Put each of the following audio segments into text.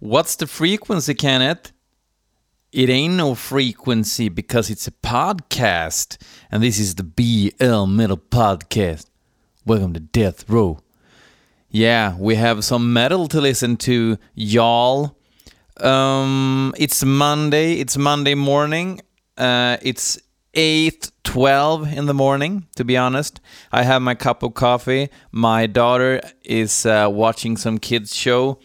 What's the frequency, Kenneth? It ain't no frequency because it's a podcast, and this is the BL Metal Podcast. Welcome to Death Row. Yeah, we have some metal to listen to, y'all. Um, it's Monday. It's Monday morning. Uh, it's eight twelve in the morning. To be honest, I have my cup of coffee. My daughter is uh, watching some kids show,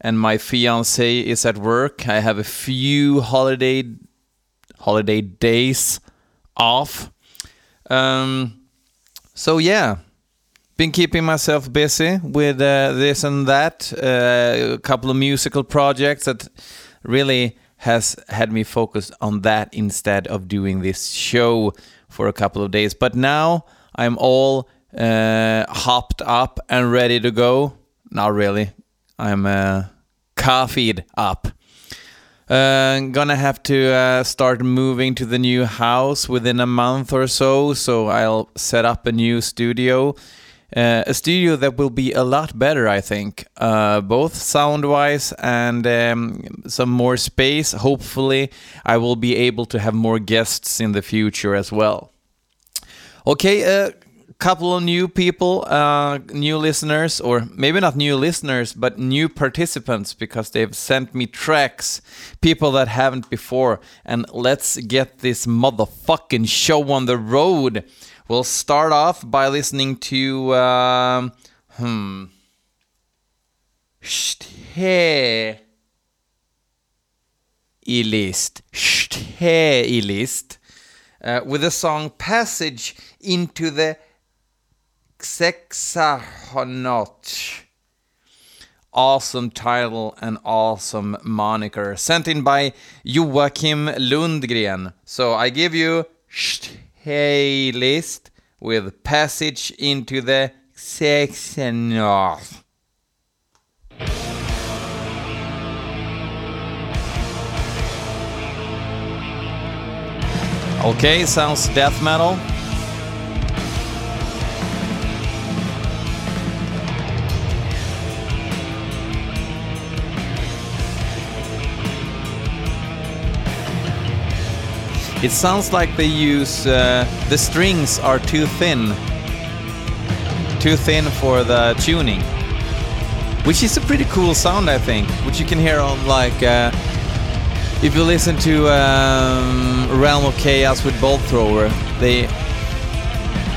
and my fiance is at work. I have a few holiday holiday days off. Um, so yeah, been keeping myself busy with uh, this and that. Uh, a couple of musical projects that really has had me focused on that instead of doing this show for a couple of days. But now I'm all uh, hopped up and ready to go. Not really. I'm uh, coffeeed up. Uh, gonna have to uh, start moving to the new house within a month or so, so I'll set up a new studio. Uh, a studio that will be a lot better, I think, uh, both sound wise and um, some more space. Hopefully, I will be able to have more guests in the future as well. Okay, a couple of new people, uh, new listeners, or maybe not new listeners, but new participants because they've sent me tracks, people that haven't before. And let's get this motherfucking show on the road. We'll start off by listening to um, hmm. Ste Ilist. Ste Ilist. Uh, with the song Passage into the Xexanotth. Awesome title and awesome moniker. Sent in by Joachim Lundgren. So I give you List with Passage into the Xexanotth. Okay, sounds death metal. It sounds like they use uh, the strings are too thin, too thin for the tuning, which is a pretty cool sound, I think. Which you can hear on like uh, if you listen to um, Realm of Chaos with Bolt Thrower, they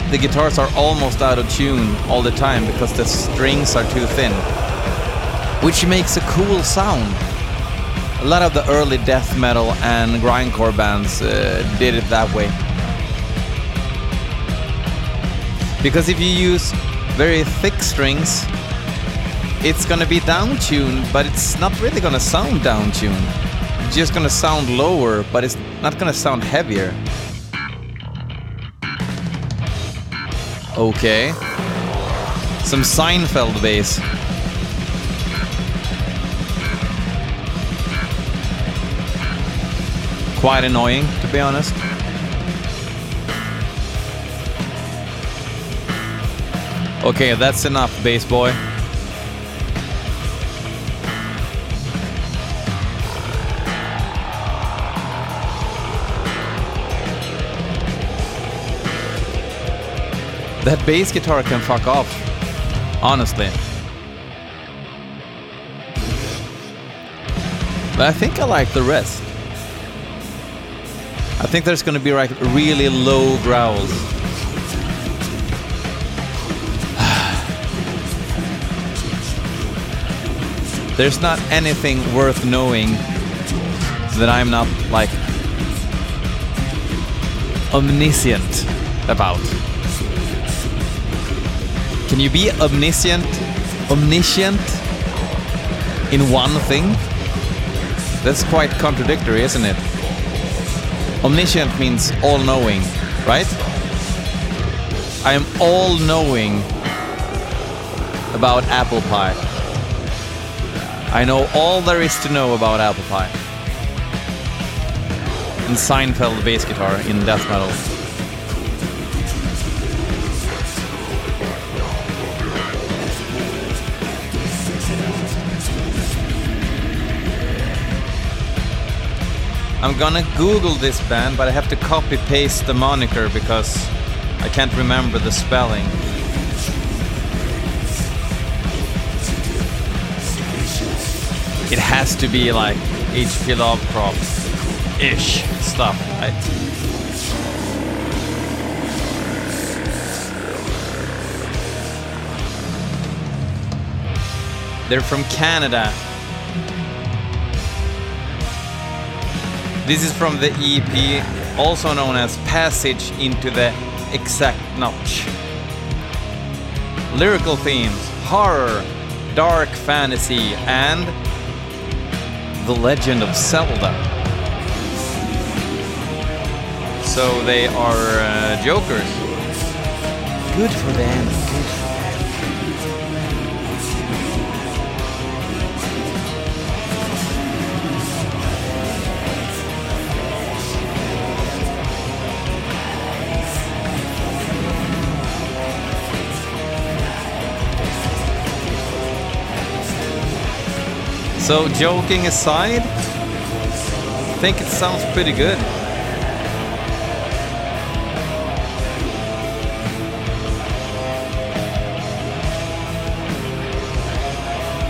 the guitars are almost out of tune all the time because the strings are too thin, which makes a cool sound. A lot of the early death metal and grindcore bands uh, did it that way. Because if you use very thick strings, it's gonna be down tuned, but it's not really gonna sound down tuned. It's just gonna sound lower, but it's not gonna sound heavier. Okay. Some Seinfeld bass. Quite annoying, to be honest. Okay, that's enough, bass boy. That bass guitar can fuck off. Honestly. But I think I like the rest. I think there's gonna be like really low growls. There's not anything worth knowing that I'm not like omniscient about. Can you be omniscient, omniscient in one thing? That's quite contradictory, isn't it? Omniscient means all knowing, right? I am all knowing about apple pie. I know all there is to know about apple pie. And Seinfeld bass guitar in death metal. I'm gonna Google this band, but I have to copy paste the moniker because I can't remember the spelling. It has to be like H.P. Lovecraft ish stuff? They're from Canada. This is from the EP, also known as Passage into the Exact Notch. Lyrical themes, horror, dark fantasy, and the Legend of Zelda. So they are uh, jokers. Good for them. So, joking aside, I think it sounds pretty good.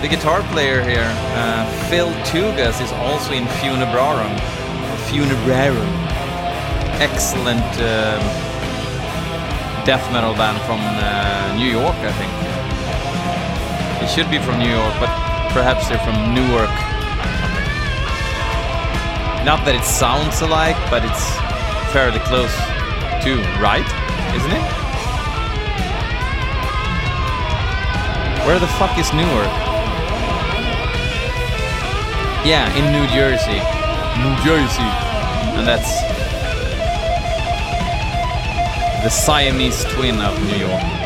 The guitar player here, uh, Phil Tougas, is also in Funebrarum. Funebrarum. Excellent uh, death metal band from uh, New York, I think. It should be from New York, but perhaps they're from Newark. Not that it sounds alike, but it's fairly close to, right? Isn't it? Where the fuck is Newark? Yeah, in New Jersey. New Jersey. And that's the Siamese twin of New York.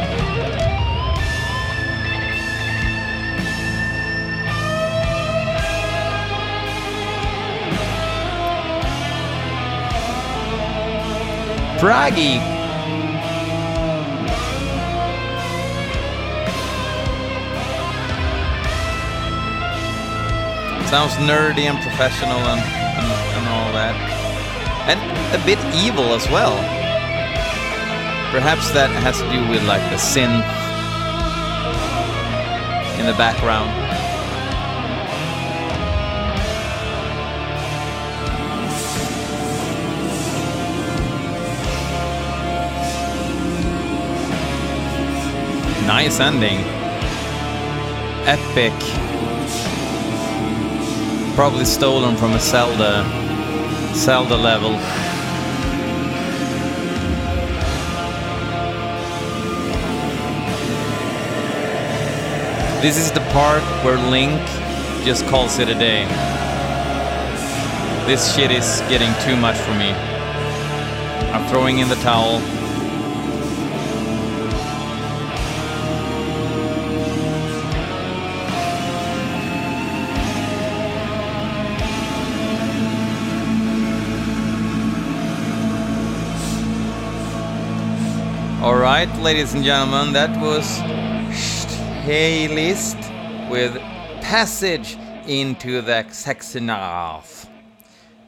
Froggy. Sounds nerdy and professional and, and, and all that. And a bit evil as well. Perhaps that has to do with like the synth in the background. Nice ending. Epic. Probably stolen from a Zelda Zelda level. This is the part where Link just calls it a day. This shit is getting too much for me. I'm throwing in the towel. All right, ladies and gentlemen, that was Hey List with Passage into the Saxonath.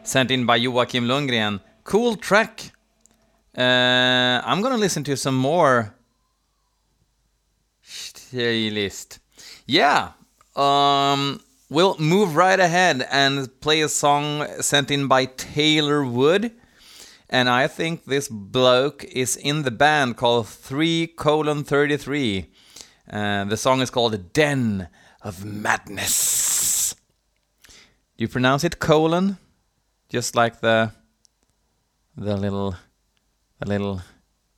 Sent in by Joachim Lundgren. Cool track. Uh, I'm gonna listen to some more Hey List. Yeah, um, we'll move right ahead and play a song sent in by Taylor Wood and I think this bloke is in the band called 3 colon 33. Uh, the song is called Den of Madness. Do you pronounce it colon? Just like the the little the little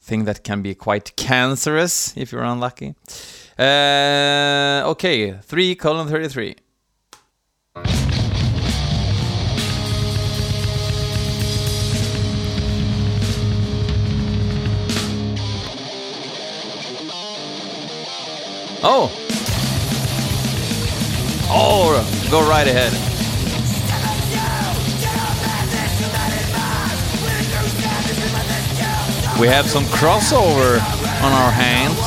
thing that can be quite cancerous if you're unlucky. Uh, okay, 3 colon 33. Oh! Oh, go right ahead. We have some crossover on our hands.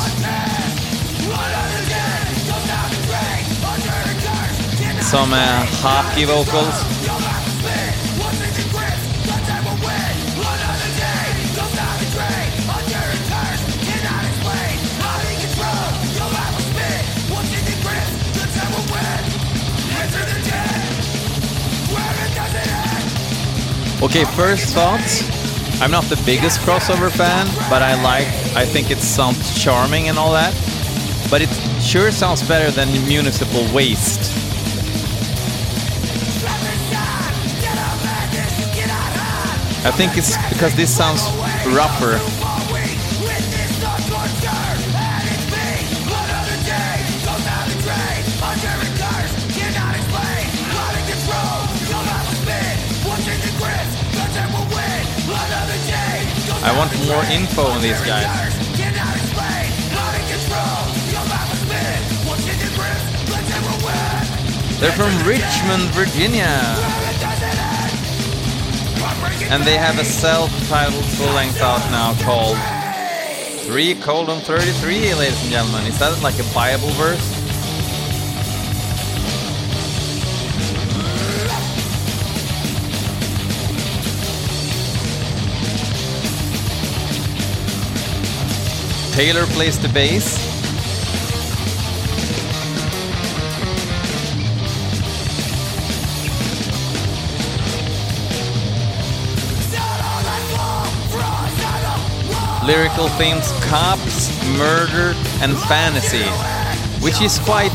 Some uh, hockey vocals. Okay, first thoughts. I'm not the biggest crossover fan, but I like. I think it sounds charming and all that. But it sure sounds better than Municipal Waste. I think it's because this sounds rougher. I want more info on these guys. They're from Richmond, Virginia. And they have a self-titled full-length out now called 3 colon 33, ladies and gentlemen. Is that like a Bible verse? Taylor plays the bass. Lyrical themes cops, murder, and fantasy, which is quite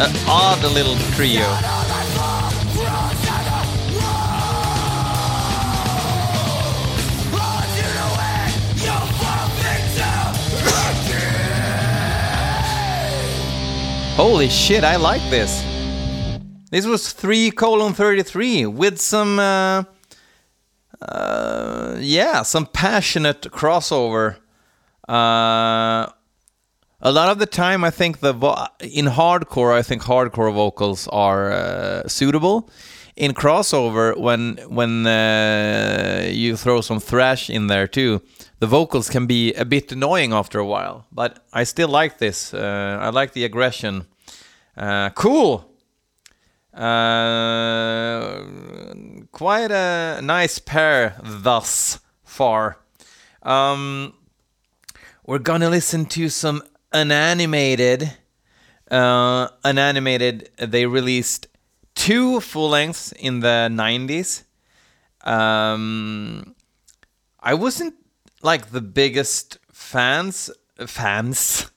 an odd little trio. Holy shit, I like this. This was 3 colon 33 with some, uh, uh, yeah, some passionate crossover. Uh, a lot of the time, I think the in hardcore, I think hardcore vocals are uh, suitable. In crossover, when when uh, you throw some thrash in there too, the vocals can be a bit annoying after a while. But I still like this. Uh, I like the aggression. Uh, cool. Uh, quite a nice pair thus far. Um, we're gonna listen to some unanimated. Uh, unanimated. They released two full lengths in the 90s. Um, I wasn't like the biggest fans fans.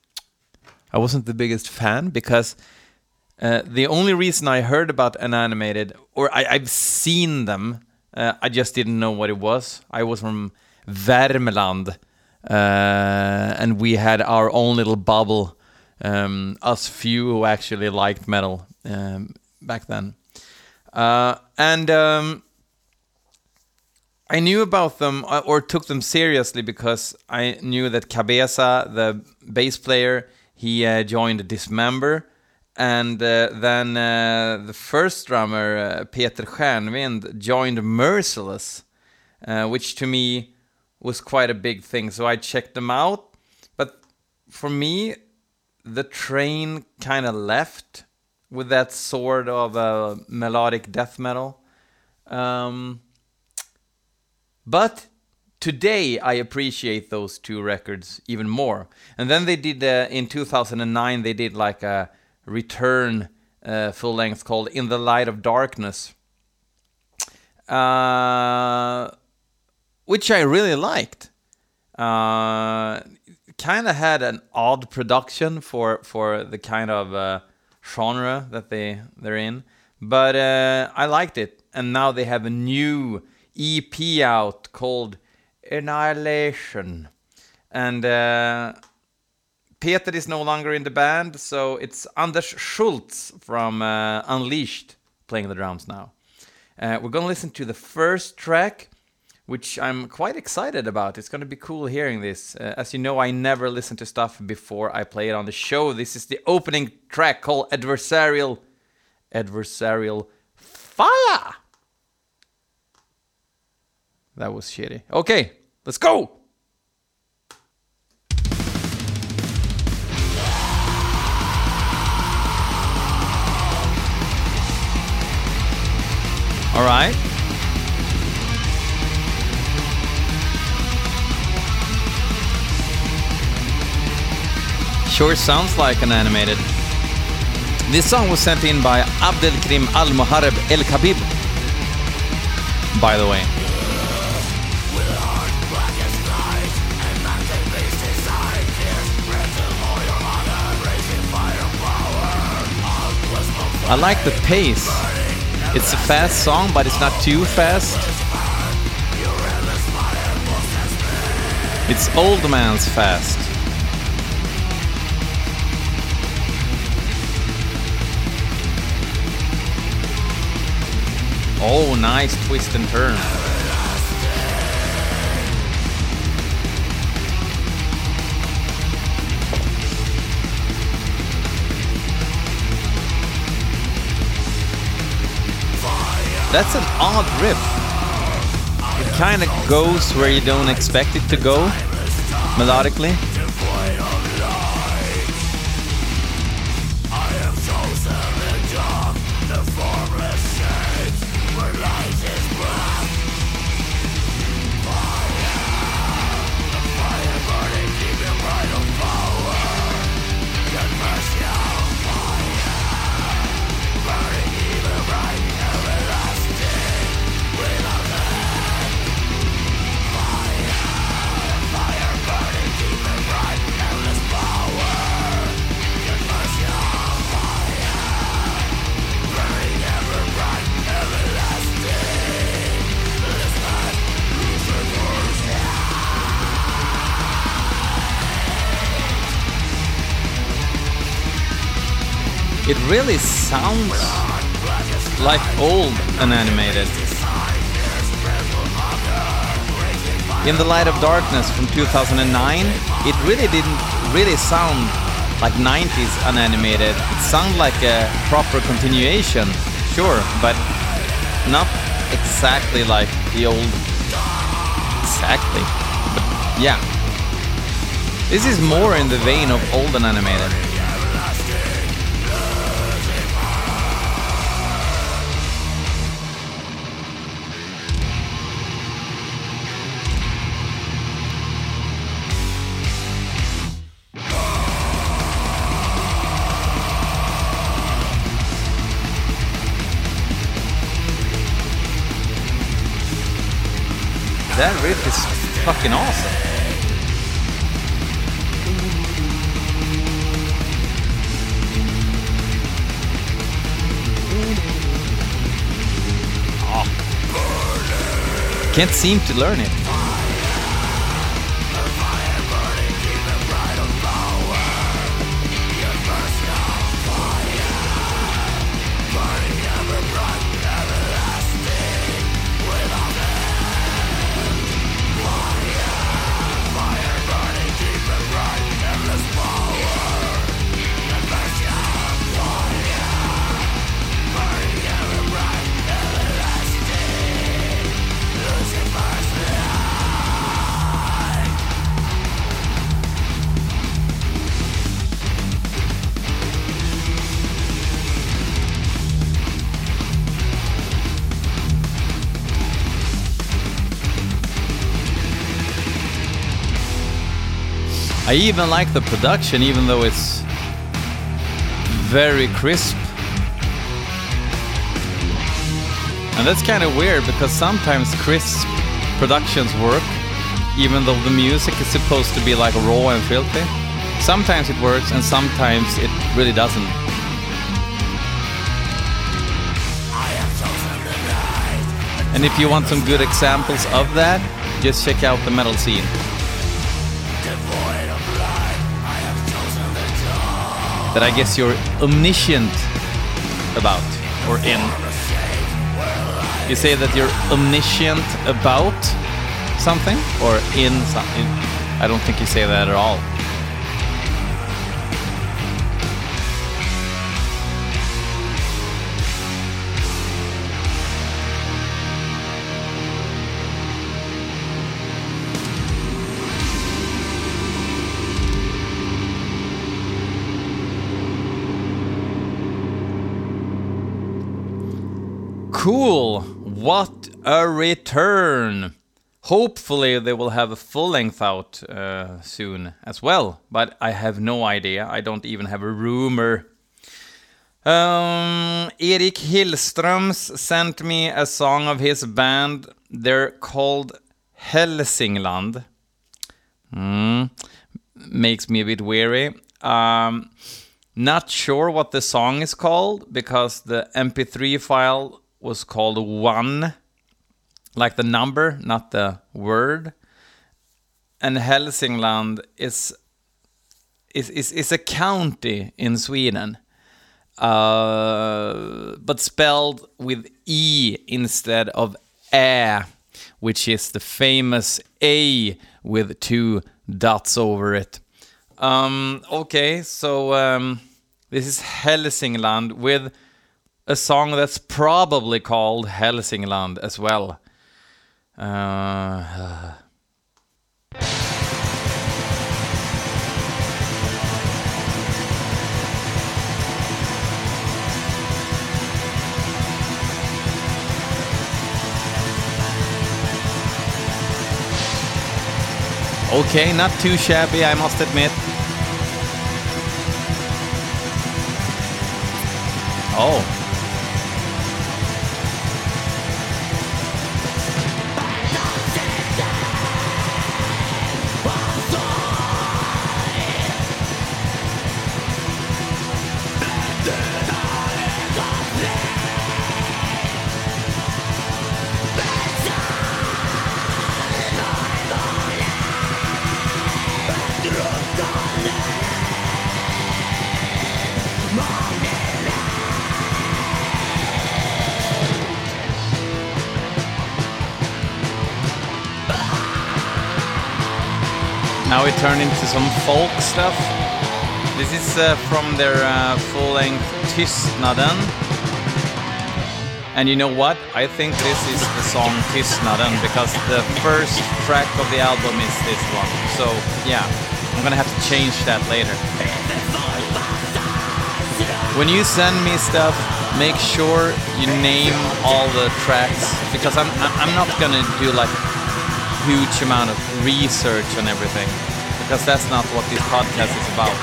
I wasn't the biggest fan because uh, the only reason I heard about Unanimated or I, have seen them, uh, I just didn't know what it was. I was from Värmland, uh, and we had our own little bubble. Um, us few who actually liked metal um, back then, uh, and um, I knew about them uh, or took them seriously because I knew that Cabeza, the bass player, he uh, joined Dismember, and uh, then uh, the first drummer, uh, Peter Stjärnvind, joined Merciless, which to me was quite a big thing. So I checked them out, but for me, the train kind of left with that sort of melodic death metal. Um, but today I appreciate those two records even more. And then they did uh, in 2009 they did like a return uh, full length called In the Light of Darkness. Uh, which I really liked. Uh, kind of had an odd production for for the kind of uh, genre that they they're in, but uh, I liked it. And now they have a new EP out called Annihilation. And uh, Peter is no longer in the band, so it's Anders Schultz from uh, Unleashed playing the drums now. Uh, we're gonna listen to the first track, which I'm quite excited about. It's gonna be cool hearing this. Uh, as you know, I never listen to stuff before I play it on the show. This is the opening track called Adversarial. Adversarial Fire! That was shitty. Okay, let's go! All right. Sure sounds like Unanimated. This song was sent in by Abdelkrim Al Mohareb El Khabib by the way. I like the pace. It's a fast song, but it's not too fast. It's old man's fast. Oh, nice twist and turn. That's an odd riff. It kind of goes where you don't expect it to go, melodically. Really sounds like old Unanimated. In the Light of Darkness from 2009, it really didn't really sound like 90s Unanimated. It sounded like a proper continuation, sure, but not exactly like the old. Exactly. But yeah. This is more in the vein of old Unanimated. That riff is fucking awesome. Can't seem to learn it. I even like the production, even though it's very crisp. And that's kind of weird because sometimes crisp productions work, even though the music is supposed to be like raw and filthy. Sometimes it works and sometimes it really doesn't. And if you want some good examples of that, just check out the metal scene. That I guess you're omniscient about or in. You say that you're omniscient about something or in something. I don't think you say that at all. Cool. What a return. Hopefully, they will have a full length out uh, soon as well, but I have no idea. I don't even have a rumor. Um, Erik Hillströms sent me a song of his band. They're called Helsingland. Mm, makes me a bit weary. Um, not sure what the song is called because the MP3 file was called one, like the number, not the word. And Helsingland is is is, is a county in Sweden, uh, but spelled with e instead of ä, which is the famous a with two dots over it. Um, okay, so um, this is Helsingland with a song that's probably called Helsingland as well. Uh, Okay, not too shabby, I must admit. Oh. Now we turn into some folk stuff. This is uh, from their uh, full-length Tystnaden. And you know what? I think this is the song Tystnaden because the first track of the album is this one. So yeah, I'm gonna have to change that later. When you send me stuff, make sure you name all the tracks because I'm I'm not gonna do like huge amount of research on everything because that's not what this podcast is about.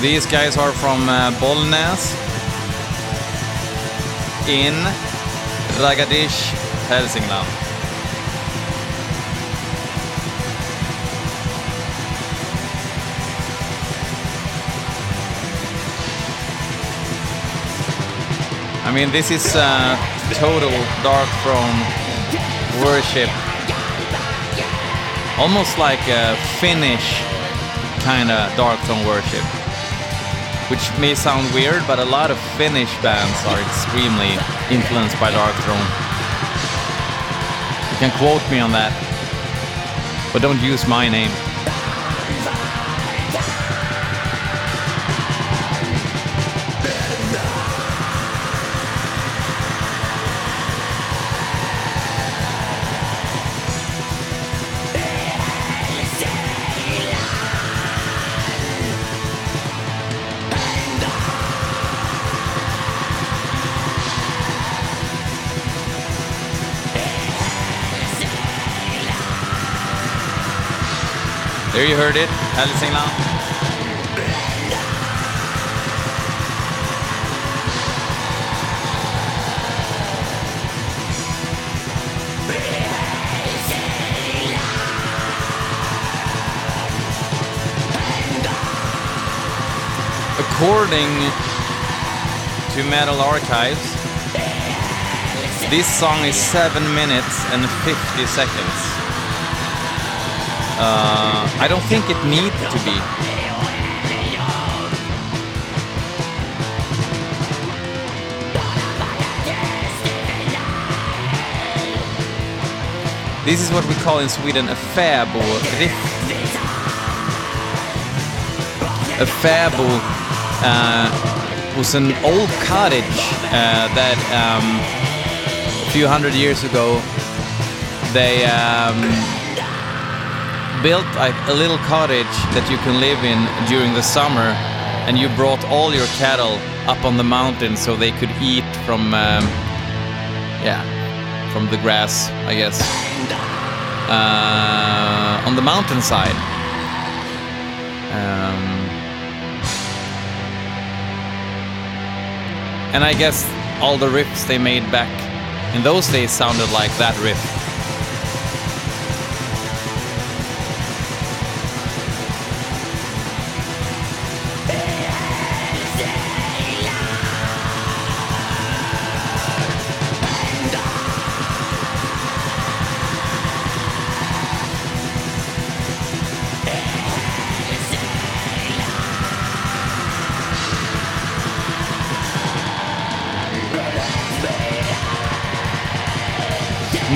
These guys are from uh, Bollnäs in Ragadish, Hälsingland. I mean, this is uh, total Dark Throne worship. Almost like a Finnish kind of Darkthrone worship. Which may sound weird, but a lot of Finnish bands are extremely influenced by Darkthrone. You can quote me on that, but don't use my name. There you heard it, Hälsingland. According to Metal Archives, this song is 7 minutes and 50 seconds. Uh, I don't think it needs to be. This is what we call in Sweden a fäbo riff. A fäbo uh, was an old cottage uh, that um, a few hundred years ago they um, built like a little cottage that you can live in during the summer, and you brought all your cattle up on the mountain so they could eat from um, yeah, from the grass, I guess, uh, on the mountainside. Um, and I guess all the riffs they made back in those days sounded like that riff.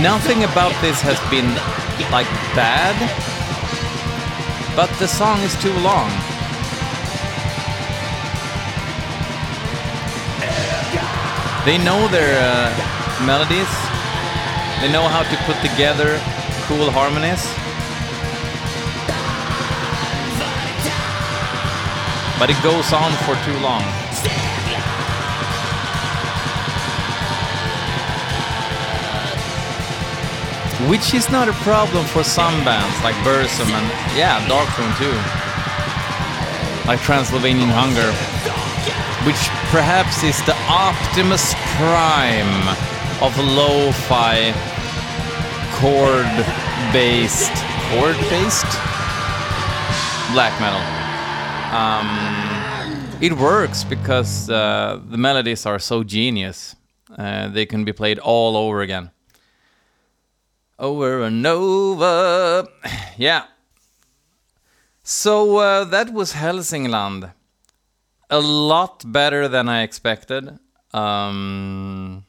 Nothing about this has been like bad, but the song is too long. They know their uh, melodies, they know how to put together cool harmonies. But it goes on for too long. Which is not a problem for some bands like Burzum and yeah, Darkthrone too. Like Transylvanian Hunger. Which perhaps is the Optimus Prime of lo-fi chord based chord based black metal. Um, it works because uh, the melodies are so genius. Uh, they can be played all over again over and over. Yeah. So uh, that was Helsingland. A lot better than I expected. Um,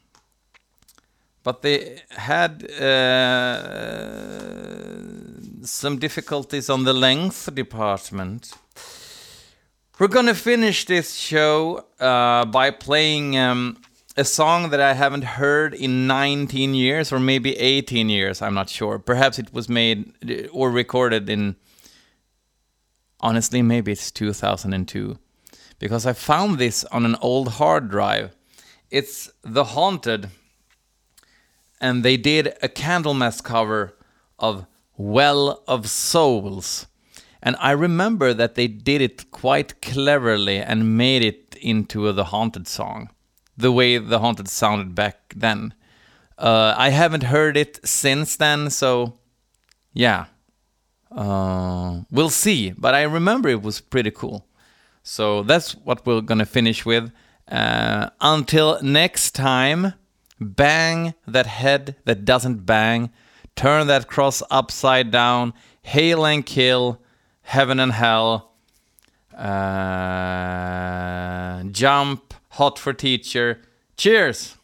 but they had uh, some difficulties on the length department. We're gonna finish this show uh, by playing um, a song that I haven't heard in 19 years or maybe 18 years. I'm not sure. Perhaps it was made uh, or recorded in. Honestly, maybe it's 2002. Because I found this on an old hard drive. It's The Haunted. And they did a Candlemass cover of Well of Souls. And I remember that they did it quite cleverly and made it into the Haunted song the way the haunted sounded back then. Uh, I haven't heard it since then, so yeah, uh, we'll see. But I remember it was pretty cool. So that's what we're gonna finish with. Uh, until next time, bang that head that doesn't bang, turn that cross upside down, hail and kill, heaven and hell, uh, jump hot for teacher. Cheers!